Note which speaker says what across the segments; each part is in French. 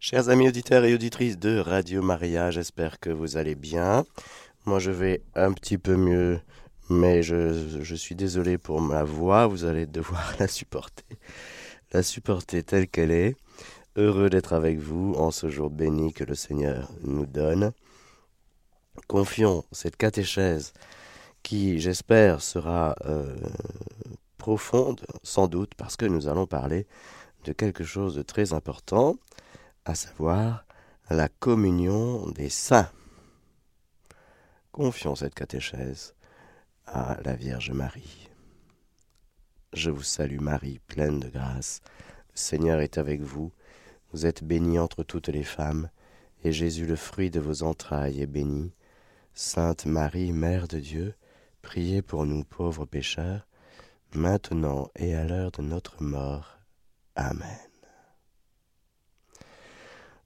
Speaker 1: Chers amis auditeurs et auditrices de Radio Maria, j'espère que vous allez bien. Moi je vais un petit peu mieux, mais je, suis désolé pour ma voix, vous allez devoir la supporter. La supporter telle qu'elle est. Heureux d'être avec vous en ce jour béni que le Seigneur nous donne. Confions cette catéchèse qui, j'espère, sera euh, profonde, sans doute, parce que nous allons parler de quelque chose de très important, à savoir la communion des saints. Confions cette catéchèse à la Vierge Marie. Je vous salue Marie, pleine de grâce. Le Seigneur est avec vous. Vous êtes bénie entre toutes les femmes, et Jésus, le fruit de vos entrailles, est béni. Sainte Marie, Mère de Dieu, priez pour nous pauvres pécheurs, maintenant et à l'heure de notre mort. Amen.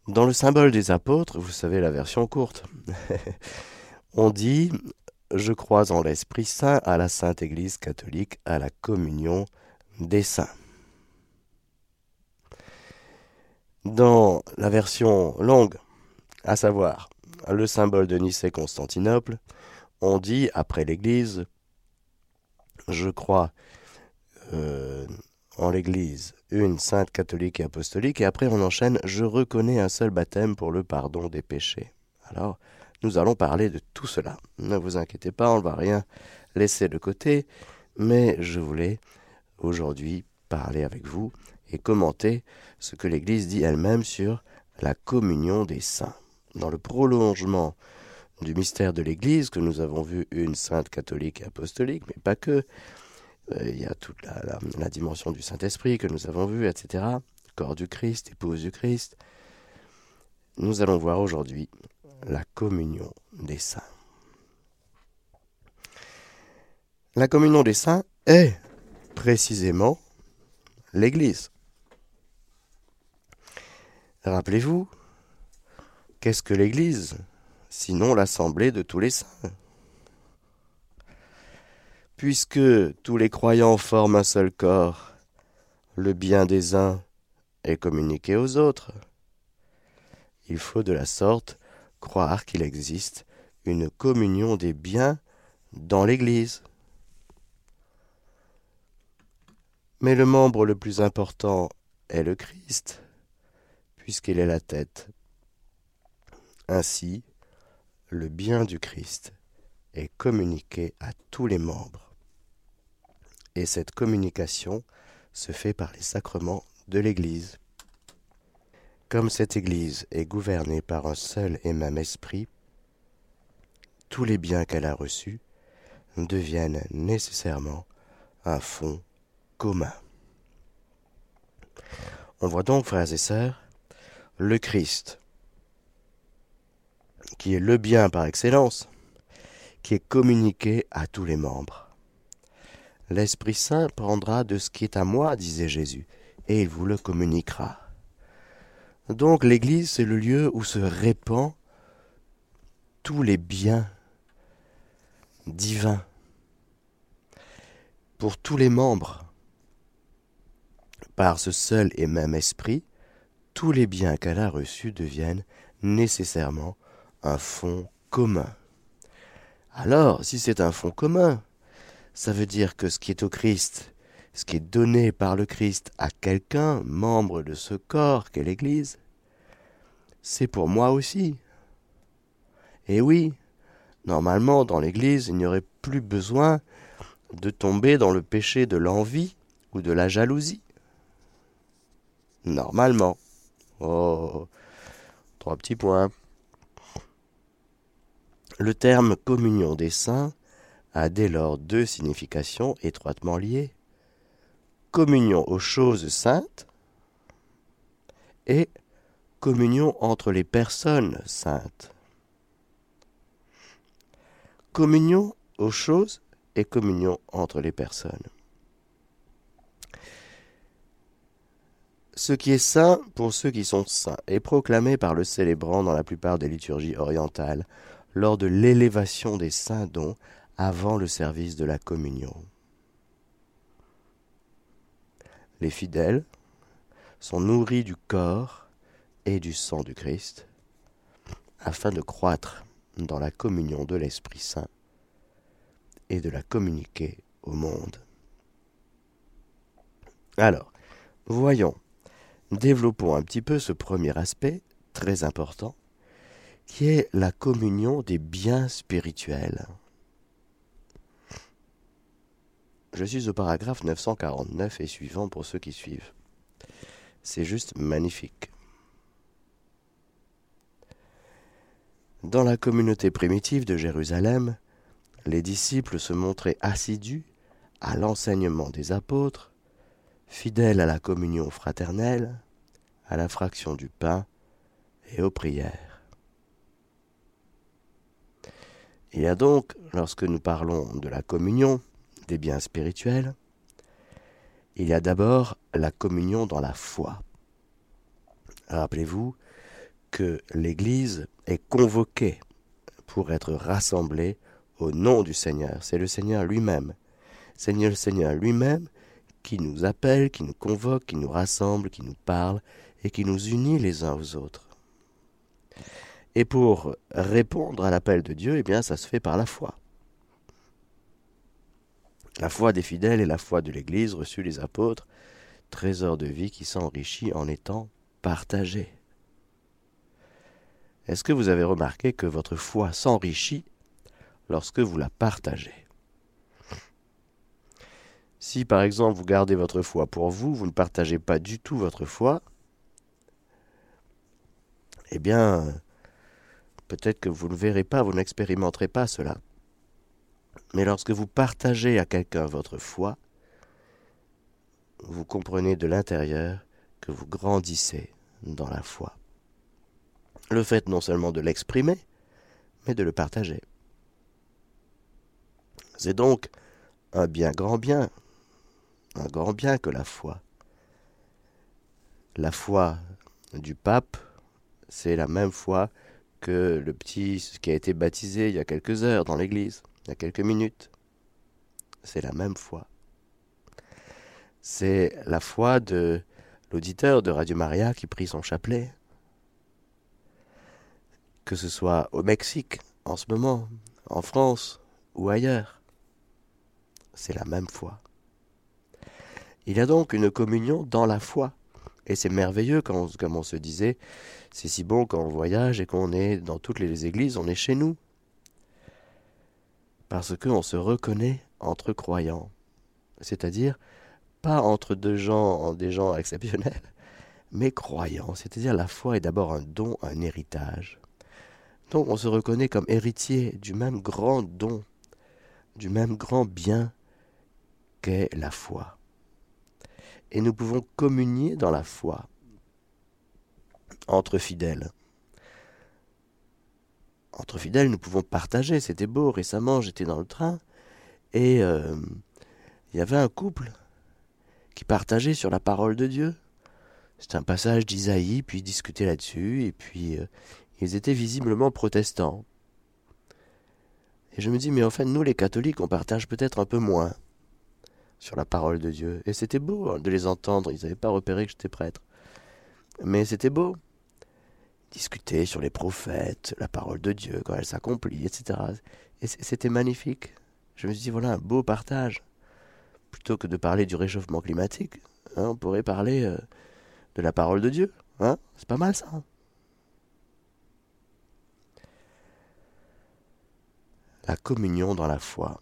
Speaker 1: Dans le symbole des apôtres, vous savez la version courte, on dit Je crois en l'Esprit Saint, à la Sainte Église catholique, à la communion des saints. Dans la version longue, à savoir le symbole de Nicée-Constantinople, on dit après l'Église Je crois euh, en l'Église une sainte catholique et apostolique, et après on enchaîne Je reconnais un seul baptême pour le pardon des péchés. Alors, nous allons parler de tout cela. Ne vous inquiétez pas, on ne va rien laisser de côté, mais je voulais aujourd'hui parler avec vous et commenter ce que l'Église dit elle-même sur la communion des saints. Dans le prolongement du mystère de l'Église, que nous avons vu une sainte catholique et apostolique, mais pas que, il y a toute la, dimension du Saint-Esprit que nous avons vu, etc. Corps du Christ, épouse du Christ. Nous allons voir aujourd'hui la communion des saints. La communion des saints est précisément l'Église. Rappelez-vous, qu'est-ce que l'Église sinon l'assemblée de tous les saints? Puisque tous les croyants forment un seul corps, le bien des uns est communiqué aux autres. Il faut de la sorte croire qu'il existe une communion des biens dans l'Église. Mais le membre le plus important est le Christ, puisqu'il est la tête. Ainsi, le bien du Christ est communiqué à tous les membres. Et cette communication se fait par les sacrements de l'Église. Comme cette Église est gouvernée par un seul et même esprit, tous les biens qu'elle a reçus deviennent nécessairement un fonds commun. On voit donc, frères et sœurs, le Christ, qui est le bien par excellence, qui est communiqué à tous les membres. L'Esprit Saint prendra de ce qui est à moi, disait Jésus, et il vous le communiquera. Donc l'Église, c'est le lieu où se répand tous les biens divins pour tous les membres. Par ce seul et même esprit, tous les biens qu'elle a reçus deviennent nécessairement un fonds commun. Alors, si c'est un fonds commun, ça veut dire que ce qui est au Christ, ce qui est donné par le Christ à quelqu'un, membre de ce corps qu'est l'Église, c'est pour moi aussi. Et oui, normalement, dans l'Église, il n'y aurait plus besoin de tomber dans le péché de l'envie ou de la jalousie. Normalement. Oh, trois petits points. Le terme communion des saints a dès lors deux significations étroitement liées. Communion aux choses saintes et communion entre les personnes saintes. Communion aux choses et communion entre les personnes. Ce qui est saint pour ceux qui sont saints est proclamé par le célébrant dans la plupart des liturgies orientales lors de l'élévation des saints dons avant le service de la communion. Les fidèles sont nourris du corps et du sang du Christ, afin de croître dans la communion de l'Esprit Saint et de la communiquer au monde. Alors, voyons, développons un petit peu ce premier aspect, très important, qui est la communion des biens spirituels. Je suis au paragraphe 949 et suivant pour ceux qui suivent. C'est juste magnifique. Dans la communauté primitive de Jérusalem, les disciples se montraient assidus à l'enseignement des apôtres, fidèles à la communion fraternelle, à la fraction du pain et aux prières. Il y a donc, lorsque nous parlons de la communion, des biens spirituels, il y a d'abord la communion dans la foi. Rappelez-vous que l'Église est convoquée pour être rassemblée au nom du Seigneur. C'est le Seigneur lui-même. C'est le Seigneur lui-même qui nous appelle, qui nous convoque, qui nous rassemble, qui nous parle et qui nous unit les uns aux autres. Et pour répondre à l'appel de Dieu, eh bien, ça se fait par la foi. La foi des fidèles et la foi de l'Église reçut les apôtres, trésor de vie qui s'enrichit en étant partagé. Est-ce que vous avez remarqué que votre foi s'enrichit lorsque vous la partagez? Si par exemple vous gardez votre foi pour vous, vous ne partagez pas du tout votre foi, eh bien, peut-être que vous ne verrez pas, vous n'expérimenterez pas cela. Mais lorsque vous partagez à quelqu'un votre foi, vous comprenez de l'intérieur que vous grandissez dans la foi. Le fait non seulement de l'exprimer, mais de le partager. C'est donc un bien grand bien, un grand bien que la foi. La foi du pape, c'est la même foi que le petit qui a été baptisé il y a quelques heures dans l'église il y a quelques minutes. C'est la même foi. C'est la foi de l'auditeur de Radio Maria qui prie son chapelet. Que ce soit au Mexique, en ce moment, en France ou ailleurs. C'est la même foi. Il y a donc une communion dans la foi. Et c'est merveilleux, comme on se disait, c'est si bon quand on voyage et qu'on est dans toutes les églises, on est chez nous parce qu'on se reconnaît entre croyants. C'est-à-dire, pas entre deux gens, des gens exceptionnels, mais croyants. C'est-à-dire, la foi est d'abord un don, un héritage. Donc, on se reconnaît comme héritier du même grand don, du même grand bien qu'est la foi. Et nous pouvons communier dans la foi entre fidèles entre fidèles, nous pouvons partager. C'était beau. Récemment, j'étais dans le train et euh, il y avait un couple qui partageait sur la parole de Dieu. C'était un passage d'Isaïe, puis ils discutaient là-dessus, et puis euh, ils étaient visiblement protestants. Et je me dis, mais en fait, nous les catholiques, on partage peut-être un peu moins sur la parole de Dieu. Et c'était beau hein, de les entendre, ils n'avaient pas repéré que j'étais prêtre. Mais c'était beau discuter sur les prophètes, la parole de Dieu, quand elle s'accomplit, etc. Et c'était magnifique. Je me suis dit, voilà un beau partage. Plutôt que de parler du réchauffement climatique, hein, on pourrait parler euh, de la parole de Dieu. Hein C'est pas mal ça. La communion dans la foi.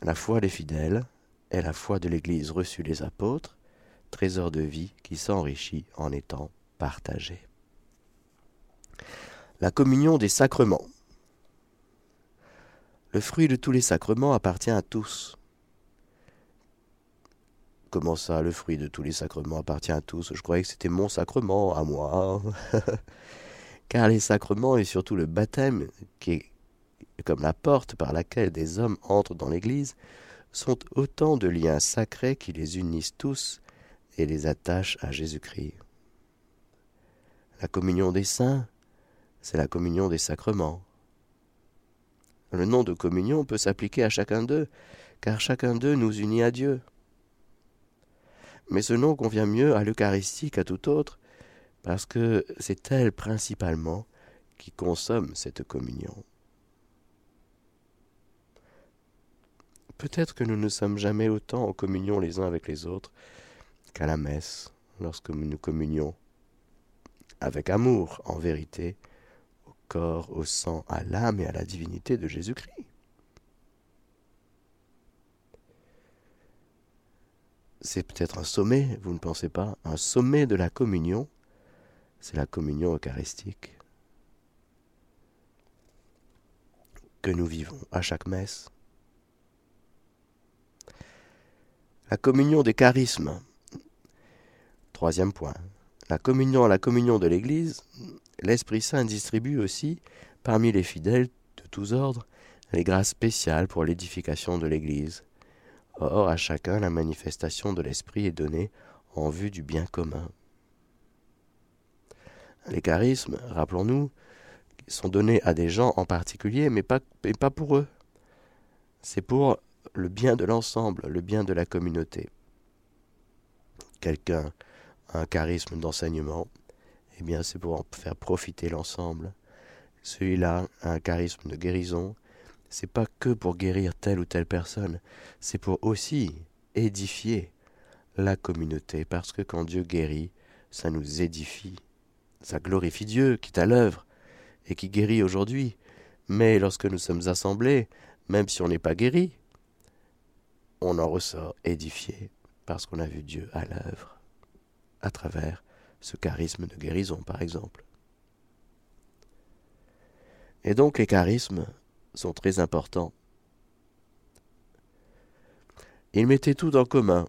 Speaker 1: La foi des fidèles est la foi de l'Église reçue des apôtres, trésor de vie qui s'enrichit en étant partagé la communion des sacrements. Le fruit de tous les sacrements appartient à tous. Comment ça, le fruit de tous les sacrements appartient à tous? Je croyais que c'était mon sacrement, à moi. Car les sacrements, et surtout le baptême, qui est comme la porte par laquelle des hommes entrent dans l'Église, sont autant de liens sacrés qui les unissent tous et les attachent à Jésus-Christ. La communion des saints, c'est la communion des sacrements. Le nom de communion peut s'appliquer à chacun d'eux, car chacun d'eux nous unit à Dieu. Mais ce nom convient mieux à l'Eucharistie qu'à tout autre, parce que c'est elle principalement qui consomme cette communion. Peut-être que nous ne sommes jamais autant en communion les uns avec les autres qu'à la messe, lorsque nous communions avec amour, en vérité, au corps, au sang, à l'âme et à la divinité de Jésus-Christ. C'est peut-être un sommet, vous ne pensez pas Un sommet de la communion, c'est la communion eucharistique que nous vivons à chaque messe. La communion des charismes. Troisième point. La communion à la communion de l'Église, l'Esprit Saint distribue aussi, parmi les fidèles de tous ordres, les grâces spéciales pour l'édification de l'Église. Or, à chacun, la manifestation de l'Esprit est donnée en vue du bien commun. Les charismes, rappelons-nous, sont donnés à des gens en particulier, mais pas, mais pas pour eux. C'est pour le bien de l'ensemble, le bien de la communauté. Quelqu'un a un charisme d'enseignement, eh bien c'est pour en faire profiter l'ensemble. Celui-là a un charisme de guérison, c'est pas que pour guérir telle ou telle personne, c'est pour aussi édifier la communauté, parce que quand Dieu guérit, ça nous édifie, ça glorifie Dieu qui est à l'œuvre et qui guérit aujourd'hui. Mais lorsque nous sommes assemblés, même si on n'est pas guéri, on en ressort édifié parce qu'on a vu Dieu à l'œuvre, à travers ce charisme de guérison, par exemple. Et donc les charismes sont très importants. Ils mettaient tout en commun.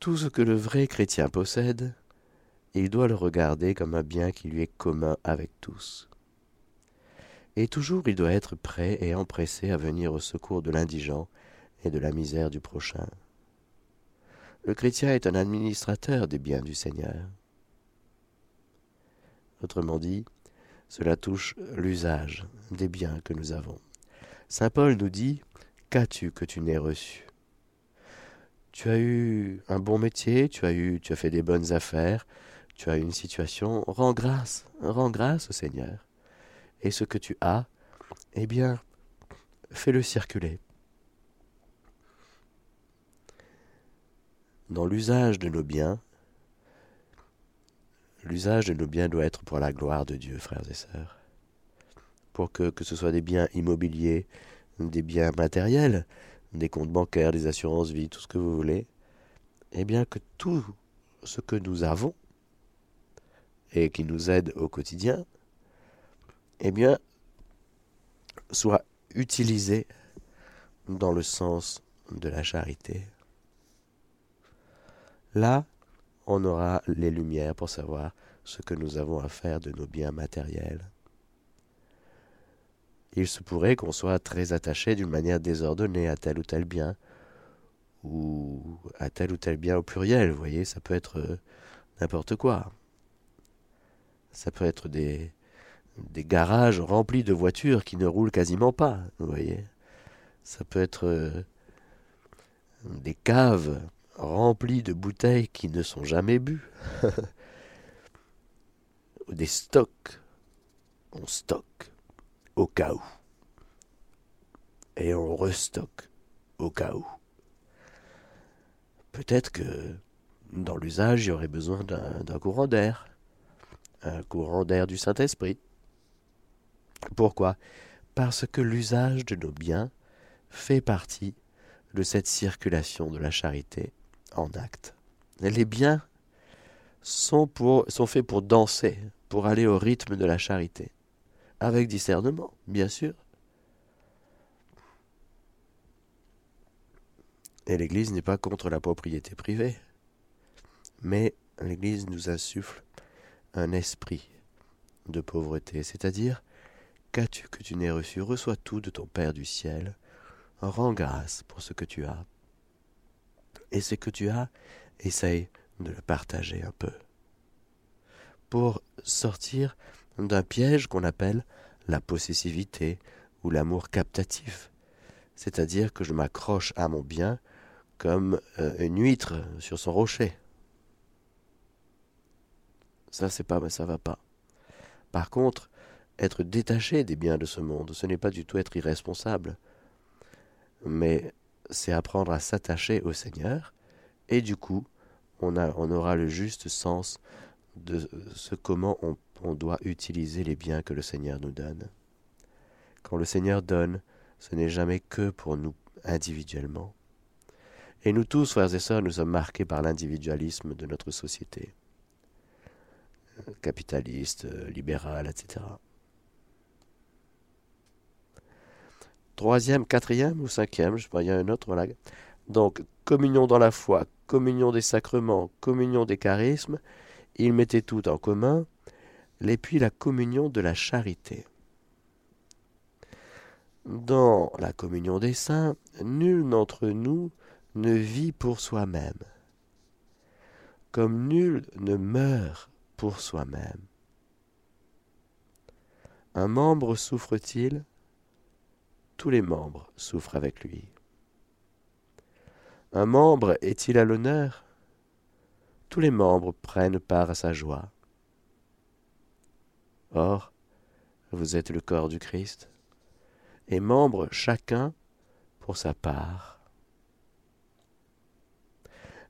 Speaker 1: Tout ce que le vrai chrétien possède, il doit le regarder comme un bien qui lui est commun avec tous. Et toujours il doit être prêt et empressé à venir au secours de l'indigent et de la misère du prochain. Le chrétien est un administrateur des biens du Seigneur. Autrement dit, cela touche l'usage des biens que nous avons. Saint Paul nous dit Qu'as-tu que tu n'aies reçu? Tu as eu un bon métier, tu as eu, tu as fait des bonnes affaires, tu as une situation, rends grâce, rends grâce au Seigneur. Et ce que tu as, eh bien, fais-le circuler. Dans l'usage de nos biens, l'usage de nos biens doit être pour la gloire de Dieu, frères et sœurs. Pour que, que ce soit des biens immobiliers, des biens matériels, des comptes bancaires, des assurances vie, tout ce que vous voulez, eh bien que tout ce que nous avons et qui nous aide au quotidien, eh bien, soit utilisé dans le sens de la charité. Là, on aura les lumières pour savoir ce que nous avons à faire de nos biens matériels. Il se pourrait qu'on soit très attaché d'une manière désordonnée à tel ou tel bien, ou à tel ou tel bien au pluriel, vous voyez, ça peut être euh, n'importe quoi. Ça peut être des, des garages remplis de voitures qui ne roulent quasiment pas, vous voyez. Ça peut être euh, des caves remplis de bouteilles qui ne sont jamais bues. Des stocks. On stocke au cas où. Et on restocke au cas où. Peut-être que dans l'usage, il y aurait besoin d'un courant d'air. Un courant d'air du Saint-Esprit. Pourquoi? Parce que l'usage de nos biens fait partie de cette circulation de la charité en acte. Les biens sont, pour, sont faits pour danser, pour aller au rythme de la charité, avec discernement, bien sûr. Et l'Église n'est pas contre la propriété privée, mais l'Église nous insuffle un esprit de pauvreté, c'est-à-dire qu'as-tu que tu n'aies reçu, reçois tout de ton Père du ciel, rends grâce pour ce que tu as et ce que tu as, essaye de le partager un peu. Pour sortir d'un piège qu'on appelle la possessivité ou l'amour captatif, c'est-à-dire que je m'accroche à mon bien comme euh, une huître sur son rocher. Ça, c'est pas, ça va pas. Par contre, être détaché des biens de ce monde, ce n'est pas du tout être irresponsable, mais c'est apprendre à s'attacher au Seigneur, et du coup, on, aura le juste sens de ce comment on, on doit utiliser les biens que le Seigneur nous donne. Quand le Seigneur donne, ce n'est jamais que pour nous individuellement. Et nous tous, frères et sœurs, nous sommes marqués par l'individualisme de notre société, capitaliste, libérale, etc. Troisième, quatrième ou cinquième, je sais il y a un autre, voilà. Donc, communion dans la foi, communion des sacrements, communion des charismes, ils mettaient tout en commun, et puis la communion de la charité. Dans la communion des saints, nul d'entre nous ne vit pour soi-même, comme nul ne meurt pour soi-même. Un membre souffre-t-il? Tous les membres souffrent avec lui. Un membre est-il à l'honneur? Tous les membres prennent part à sa joie. Or, vous êtes le corps du Christ, et membres chacun pour sa part.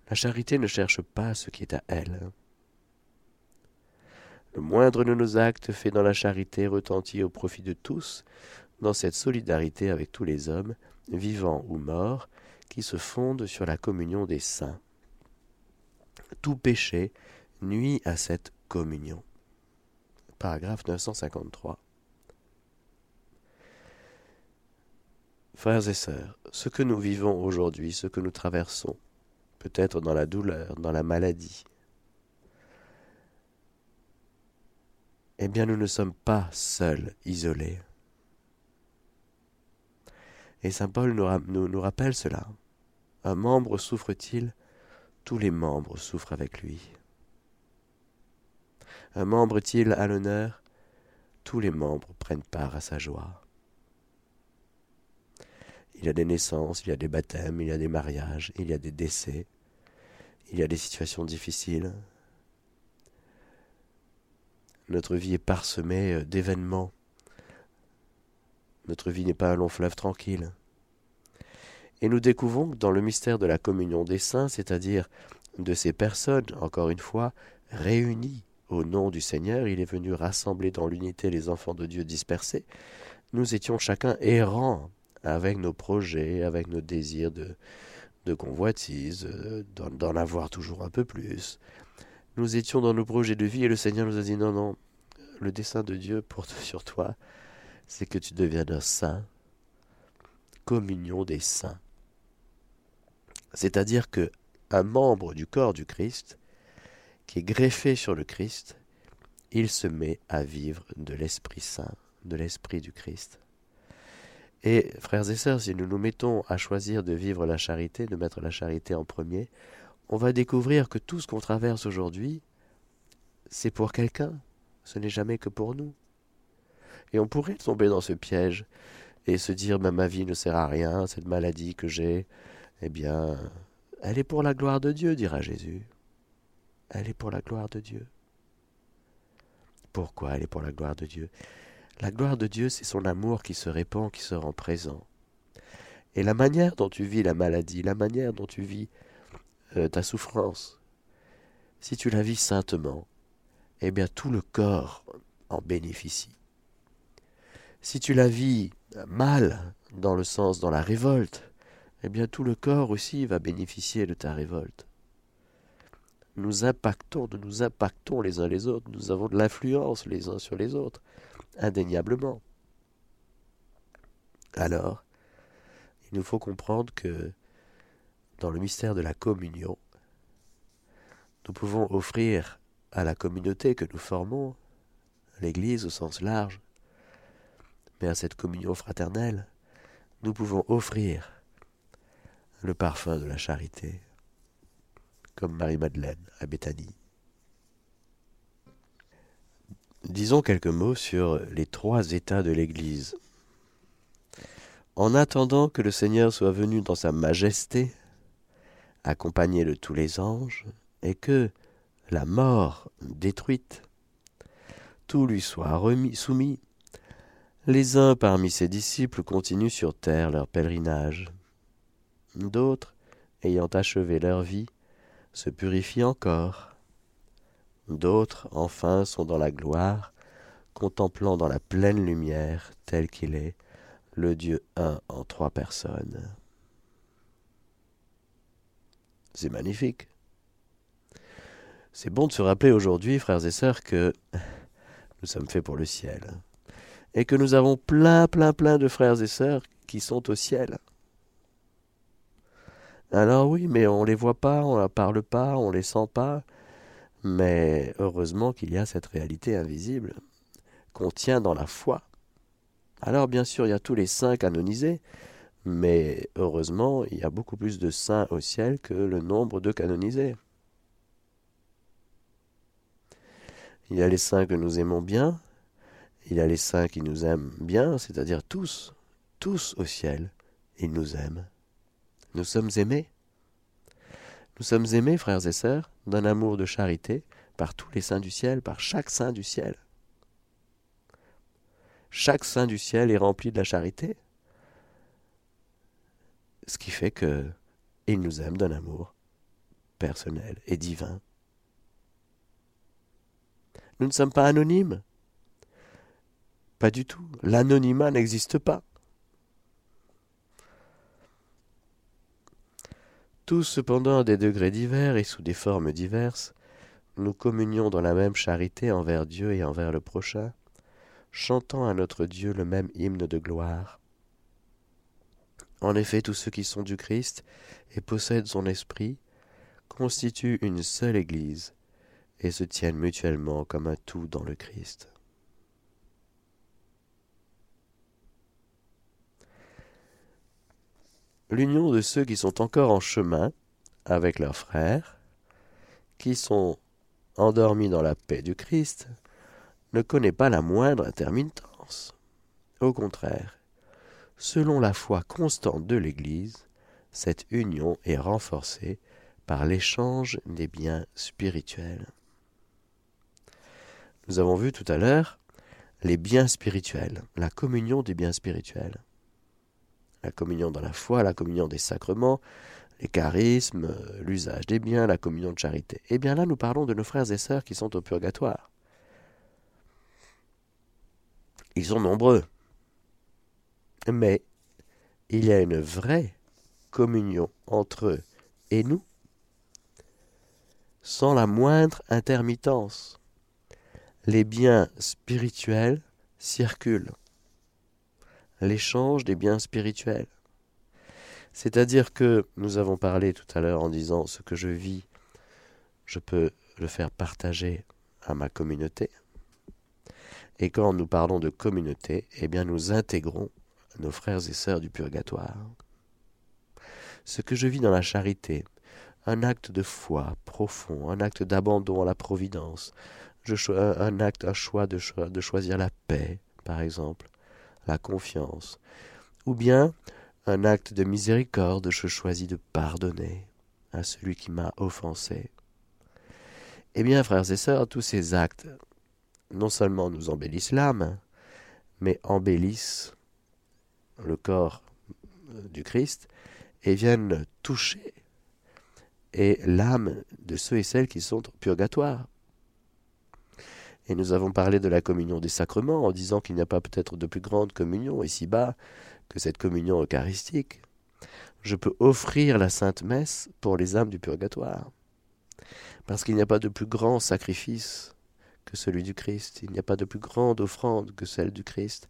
Speaker 1: La charité ne cherche pas ce qui est à elle. Le moindre de nos actes fait dans la charité retentit au profit de tous, dans cette solidarité avec tous les hommes, vivants ou morts, qui se fondent sur la communion des saints. Tout péché nuit à cette communion. Paragraphe 953. Frères et sœurs, ce que nous vivons aujourd'hui, ce que nous traversons, peut-être dans la douleur, dans la maladie, eh bien nous ne sommes pas seuls, isolés. Et Saint Paul nous, rappelle cela. Un membre souffre-t-il? Tous les membres souffrent avec lui. Un membre est-il à l'honneur? Tous les membres prennent part à sa joie. Il y a des naissances, il y a des baptêmes, il y a des mariages, il y a des décès, il y a des situations difficiles. Notre vie est parsemée euh, d'événements. Notre vie n'est pas un long fleuve tranquille. Et nous découvrons que dans le mystère de la communion des saints, c'est-à-dire de ces personnes, encore une fois, réunies au nom du Seigneur, il est venu rassembler dans l'unité les enfants de Dieu dispersés, nous étions chacun errants avec nos projets, avec nos désirs de, de convoitise, d'en avoir toujours un peu plus. Nous étions dans nos projets de vie et le Seigneur nous a dit non, non, le dessein de Dieu pour sur toi, c'est que tu deviennes un saint, communion des saints. C'est-à-dire que un membre du corps du Christ, qui est greffé sur le Christ, il se met à vivre de l'Esprit Saint, de l'Esprit du Christ. Et frères et sœurs, si nous nous mettons à choisir de vivre la charité, de mettre la charité en premier, on va découvrir que tout ce qu'on traverse aujourd'hui, c'est pour quelqu'un, ce n'est jamais que pour nous. Et on pourrait tomber dans ce piège et se dire ben, ma vie ne sert à rien, cette maladie que j'ai, eh bien, elle est pour la gloire de Dieu, dira Jésus. Elle est pour la gloire de Dieu. Pourquoi elle est pour la gloire de Dieu? La gloire de Dieu, c'est son amour qui se répand, qui se rend présent. Et la manière dont tu vis la maladie, la manière dont tu vis euh, ta souffrance, si tu la vis saintement, eh bien tout le corps en bénéficie. Si tu la vis mal, dans le sens dans la révolte, eh bien tout le corps aussi va bénéficier de ta révolte. Nous impactons, nous nous impactons les uns les autres, nous avons de l'influence les uns sur les autres indéniablement. Alors, il nous faut comprendre que dans le mystère de la communion, nous pouvons offrir à la communauté que nous formons, l'Église au sens large, à cette communion fraternelle, nous pouvons offrir le parfum de la charité, comme Marie-Madeleine à Béthanie. Disons quelques mots sur les trois états de l'Église. En attendant que le Seigneur soit venu dans sa majesté, accompagné de tous les anges, et que la mort détruite, tout lui soit remis, soumis. Les uns parmi ses disciples continuent sur terre leur pèlerinage. D'autres, ayant achevé leur vie, se purifient encore. D'autres, enfin, sont dans la gloire, contemplant dans la pleine lumière, tel qu'il est, le Dieu un en trois personnes. C'est magnifique. C'est bon de se rappeler aujourd'hui, frères et sœurs, que nous sommes faits pour le ciel. Et que nous avons plein, plein, plein de frères et sœurs qui sont au ciel. Alors oui, mais on ne les voit pas, on ne parle pas, on ne les sent pas. Mais heureusement qu'il y a cette réalité invisible qu'on tient dans la foi. Alors bien sûr, il y a tous les saints canonisés, mais heureusement, il y a beaucoup plus de saints au ciel que le nombre de canonisés. Il y a les saints que nous aimons bien, il a les saints qui nous aiment bien, c'est-à-dire tous, tous au ciel, ils nous aiment. Nous sommes aimés. Nous sommes aimés, frères et sœurs, d'un amour de charité par tous les saints du ciel, par chaque saint du ciel. Chaque saint du ciel est rempli de la charité, ce qui fait que il nous aime d'un amour personnel et divin. Nous ne sommes pas anonymes. Pas du tout. L'anonymat n'existe pas. Tous cependant à des degrés divers et sous des formes diverses, nous communions dans la même charité envers Dieu et envers le prochain, chantant à notre Dieu le même hymne de gloire. En effet, tous ceux qui sont du Christ et possèdent son esprit constituent une seule Église et se tiennent mutuellement comme un tout dans le Christ. L'union de ceux qui sont encore en chemin avec leurs frères, qui sont endormis dans la paix du Christ, ne connaît pas la moindre intermittence. Au contraire, selon la foi constante de l'Église, cette union est renforcée par l'échange des biens spirituels. Nous avons vu tout à l'heure les biens spirituels, la communion des biens spirituels. La communion dans la foi, la communion des sacrements, les charismes, l'usage des biens, la communion de charité. Eh bien là, nous parlons de nos frères et sœurs qui sont au purgatoire. Ils sont nombreux. Mais il y a une vraie communion entre eux et nous, sans la moindre intermittence. Les biens spirituels circulent. L'échange des biens spirituels. C'est-à-dire que nous avons parlé tout à l'heure en disant ce que je vis, je peux le faire partager à ma communauté. Et quand nous parlons de communauté, eh bien nous intégrons nos frères et sœurs du purgatoire. Ce que je vis dans la charité, un acte de foi profond, un acte d'abandon à la providence, un acte, un choix de, de choisir la paix, par exemple, la confiance, ou bien un acte de miséricorde, je choisis de pardonner à celui qui m'a offensé. Eh bien, frères et sœurs, tous ces actes, non seulement nous embellissent l'âme, mais embellissent le corps du Christ et viennent toucher et l'âme de ceux et celles qui sont au purgatoire. Et nous avons parlé de la communion des sacrements en disant qu'il n'y a pas peut-être de plus grande communion ici-bas que cette communion eucharistique. Je peux offrir la Sainte Messe pour les âmes du purgatoire. Parce qu'il n'y a pas de plus grand sacrifice que celui du Christ. Il n'y a pas de plus grande offrande que celle du Christ.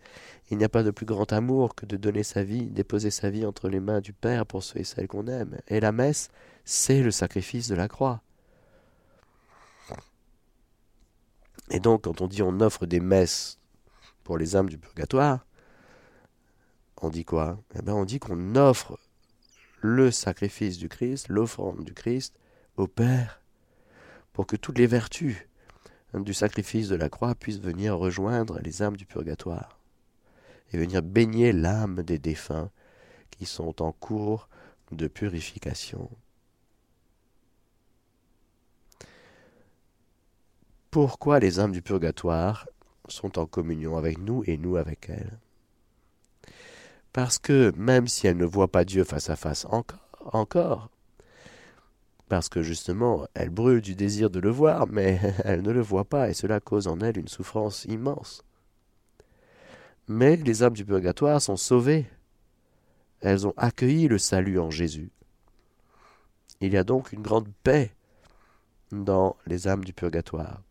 Speaker 1: Il n'y a pas de plus grand amour que de donner sa vie, déposer sa vie entre les mains du Père pour ceux et celles qu'on aime. Et la messe, c'est le sacrifice de la croix. Et donc, quand on dit on offre des messes pour les âmes du purgatoire, on dit quoi? Eh bien, on dit qu'on offre le sacrifice du Christ, l'offrande du Christ au Père, pour que toutes les vertus du sacrifice de la croix puisse venir rejoindre les âmes du purgatoire et venir baigner l'âme des défunts qui sont en cours de purification. Pourquoi les âmes du purgatoire sont en communion avec nous et nous avec elles. Parce que même si elles ne voient pas Dieu face à face encore, encore, parce que justement elles brûlent du désir de le voir, mais elles ne le voient pas et cela cause en elles une souffrance immense. Mais les âmes du purgatoire sont sauvées. Elles ont accueilli le salut en Jésus. Il y a donc une grande paix dans les âmes du purgatoire.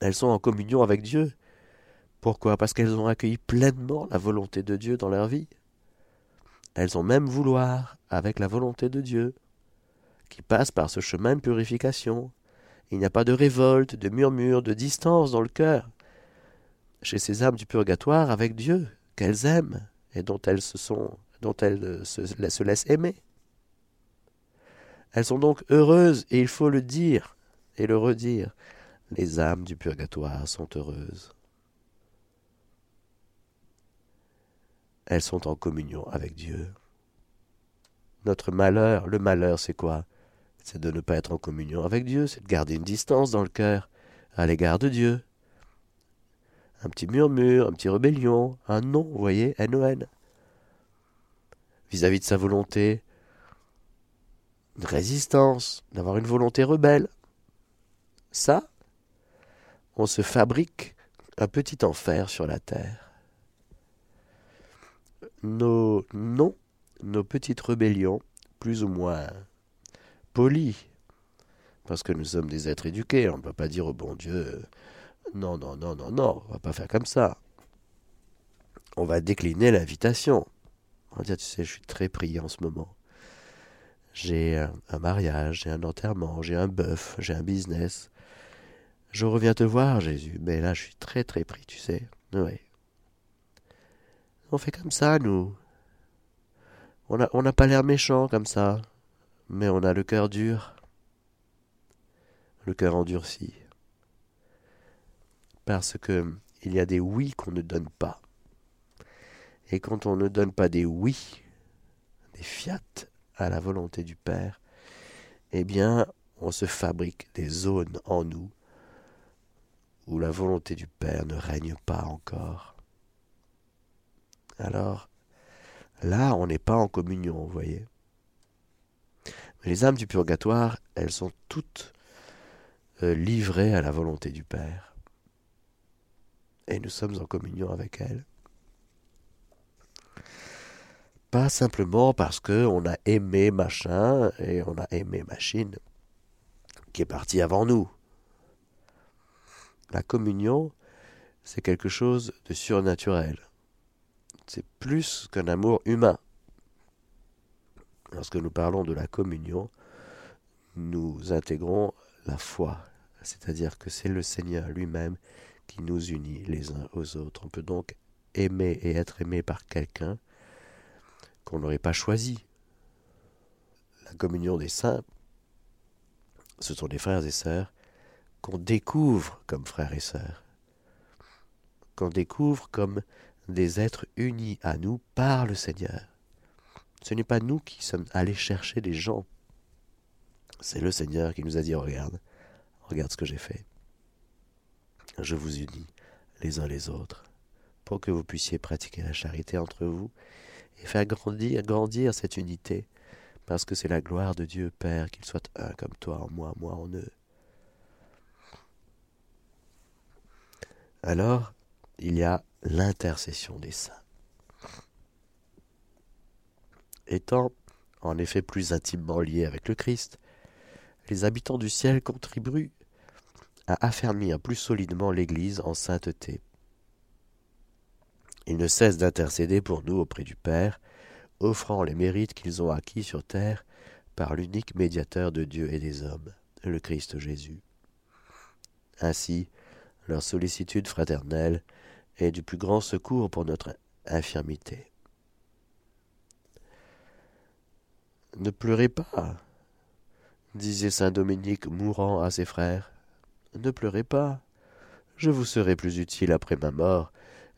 Speaker 1: Elles sont en communion avec Dieu. Pourquoi? Parce qu'elles ont accueilli pleinement la volonté de Dieu dans leur vie. Elles ont même vouloir avec la volonté de Dieu, qui passe par ce chemin de purification. Il n'y a pas de révolte, de murmure, de distance dans le cœur. Chez ces âmes du purgatoire avec Dieu, qu'elles aiment et dont elles se se laissent aimer. Elles sont donc heureuses, et il faut le dire et le redire. Les âmes du purgatoire sont heureuses. Elles sont en communion avec Dieu. Notre malheur, le malheur, c'est quoi? C'est de ne pas être en communion avec Dieu, c'est de garder une distance dans le cœur à l'égard de Dieu. Un petit murmure, un petit rébellion, un non, vous voyez, N-O-N. Vis-à-vis de sa volonté, une résistance, d'avoir une volonté rebelle. Ça, on se fabrique un petit enfer sur la terre. Nos non, nos petites rébellions, plus ou moins polies, parce que nous sommes des êtres éduqués, on ne peut pas dire au bon Dieu non, non, non, non, non, on va pas faire comme ça. On va décliner l'invitation. On va dire, tu sais, je suis très pris en ce moment. J'ai un mariage, j'ai un enterrement, j'ai un bœuf, j'ai un business. Je reviens te voir, Jésus, mais là je suis très très pris, tu sais. Oui. On fait comme ça, nous. On n'a pas l'air méchant comme ça, mais on a le cœur dur, le cœur endurci. Parce que il y a des oui qu'on ne donne pas. Et quand on ne donne pas des oui, des fiat à la volonté du Père, eh bien, on se fabrique des zones en nous où la volonté du Père ne règne pas encore. Alors, là, on n'est pas en communion, vous voyez. Mais les âmes du purgatoire, elles sont toutes euh, livrées à la volonté du Père. Et nous sommes en communion avec elles. Pas simplement parce qu'on a aimé machin et on a aimé machine qui est parti avant nous. La communion, c'est quelque chose de surnaturel. C'est plus qu'un amour humain. Lorsque nous parlons de la communion, nous intégrons la foi, c'est-à-dire que c'est le Seigneur lui-même qui nous unit les uns aux autres. On peut donc aimer et être aimé par quelqu'un qu'on n'aurait pas choisi. La communion des saints, ce sont des frères et sœurs qu'on découvre comme frères et sœurs, qu'on découvre comme des êtres unis à nous par le Seigneur. Ce n'est pas nous qui sommes allés chercher des gens. C'est le Seigneur qui nous a dit regarde, regarde ce que j'ai fait. Je vous unis les uns les autres pour que vous puissiez pratiquer la charité entre vous et faire grandir, grandir cette unité, parce que c'est la gloire de Dieu Père qu'il soit un comme toi en moi, moi en eux. Alors il y a l'intercession des saints. Étant en effet plus intimement liés avec le Christ, les habitants du ciel contribuent à affermir plus solidement l'Église en sainteté. Ils ne cessent d'intercéder pour nous auprès du Père, offrant les mérites qu'ils ont acquis sur terre par l'unique médiateur de Dieu et des hommes, le Christ Jésus. Ainsi, leur sollicitude fraternelle est du plus grand secours pour notre infirmité. Ne pleurez pas, disait saint Dominique mourant à ses frères. Ne pleurez pas. Je vous serai plus utile après ma mort,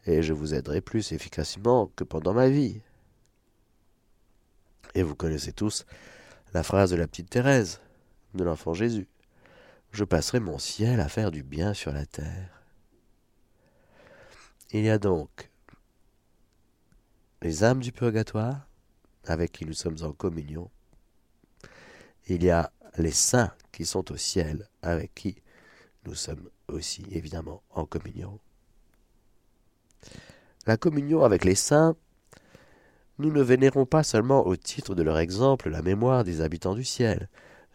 Speaker 1: et je vous aiderai plus efficacement que pendant ma vie. Et vous connaissez tous la phrase de la petite Thérèse, de l'enfant Jésus. Je passerai mon ciel à faire du bien sur la terre. Il y a donc les âmes du purgatoire, avec qui nous sommes en communion. Il y a les saints qui sont au ciel, avec qui nous sommes aussi évidemment en communion. La communion avec les saints, nous ne vénérons pas seulement au titre de leur exemple la mémoire des habitants du ciel,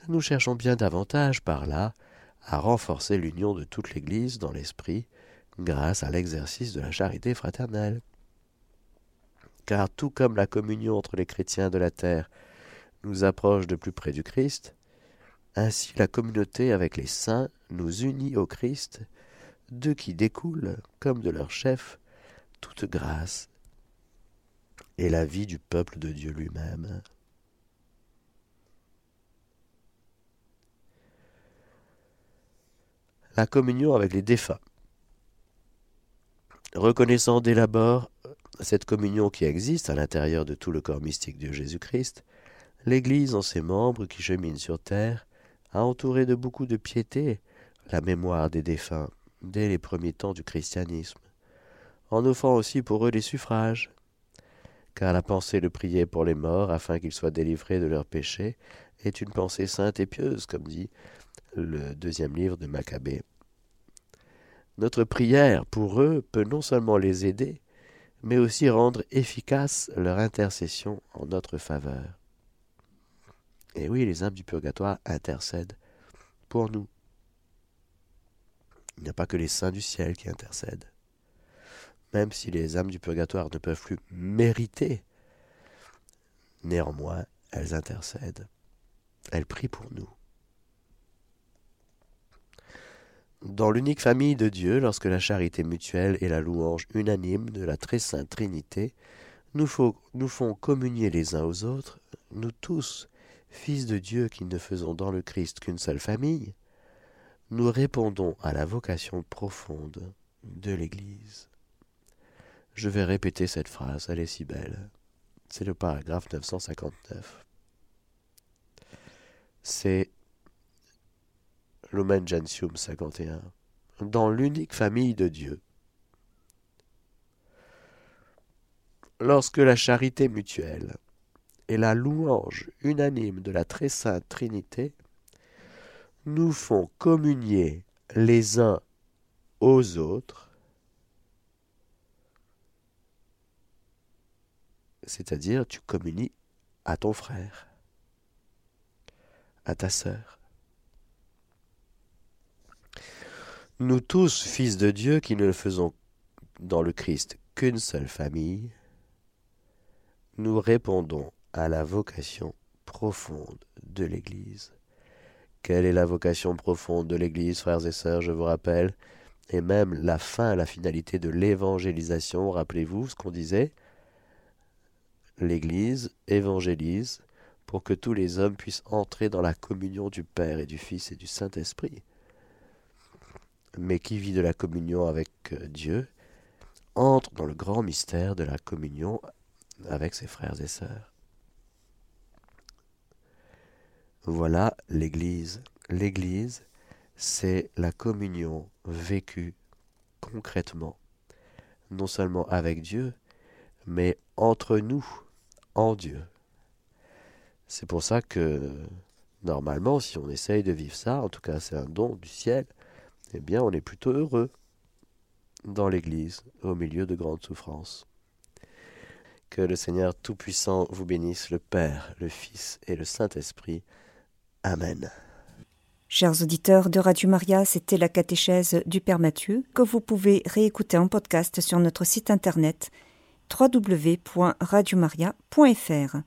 Speaker 1: nous cherchons bien davantage par là à renforcer l'union de toute l'Église dans l'esprit grâce à l'exercice de la charité fraternelle. Car tout comme la communion entre les chrétiens de la terre nous approche de plus près du Christ, ainsi la communauté avec les saints nous unit au Christ, de qui découle, comme de leur chef, toute grâce et la vie du peuple de Dieu lui-même. La communion avec les défunts. Reconnaissant dès l'abord cette communion qui existe à l'intérieur de tout le corps mystique de Jésus-Christ, l'Église en ses membres qui cheminent sur terre a entouré de beaucoup de piété la mémoire des défunts dès les premiers temps du christianisme, en offrant aussi pour eux les suffrages, car la pensée de prier pour les morts afin qu'ils soient délivrés de leurs péchés est une pensée sainte et pieuse, comme dit le deuxième livre de Maccabée. Notre prière pour eux peut non seulement les aider, mais aussi rendre efficace leur intercession en notre faveur. Et oui, les âmes du purgatoire intercèdent pour nous. Il n'y a pas que les saints du ciel qui intercèdent. Même si les âmes du purgatoire ne peuvent plus mériter, néanmoins, elles intercèdent. Elles prient pour nous. Dans l'unique famille de Dieu, lorsque la charité mutuelle et la louange unanime de la très sainte Trinité nous, nous font communier les uns aux autres, nous tous, fils de Dieu qui ne faisons dans le Christ qu'une seule famille, nous répondons à la vocation profonde de l'Église. Je vais répéter cette phrase, elle est si belle. C'est le paragraphe 959. C'est Lumen Gentium 51. Dans l'unique famille de Dieu. Lorsque la charité mutuelle et la louange unanime de la très sainte Trinité nous font communier les uns aux autres, c'est-à-dire tu communies à ton frère, à ta sœur. Nous tous, fils de Dieu, qui ne faisons dans le Christ qu'une seule famille, nous répondons à la vocation profonde de l'Église. Quelle est la vocation profonde de l'Église, frères et sœurs, je vous rappelle, et même la fin, la finalité de l'évangélisation, rappelez-vous ce qu'on disait? L'Église évangélise pour que tous les hommes puissent entrer dans la communion du Père et du Fils et du Saint-Esprit. Mais qui vit de la communion avec euh, Dieu entre dans le grand mystère de la communion avec ses frères et sœurs. Voilà l'Église. L'Église, c'est la communion vécue concrètement, non seulement avec Dieu, mais entre nous, en Dieu. C'est pour ça que, normalement, si on essaye de vivre ça, en tout cas c'est un don du ciel, eh bien on est plutôt heureux dans l'Église, au milieu de grandes souffrances. Que le Seigneur Tout-Puissant vous bénisse, le Père, le Fils et le Saint-Esprit. Amen.
Speaker 2: Chers auditeurs de Radio Maria, c'était la catéchèse du Père Mathieu que vous pouvez réécouter en podcast sur notre site internet www.radiomaria.fr.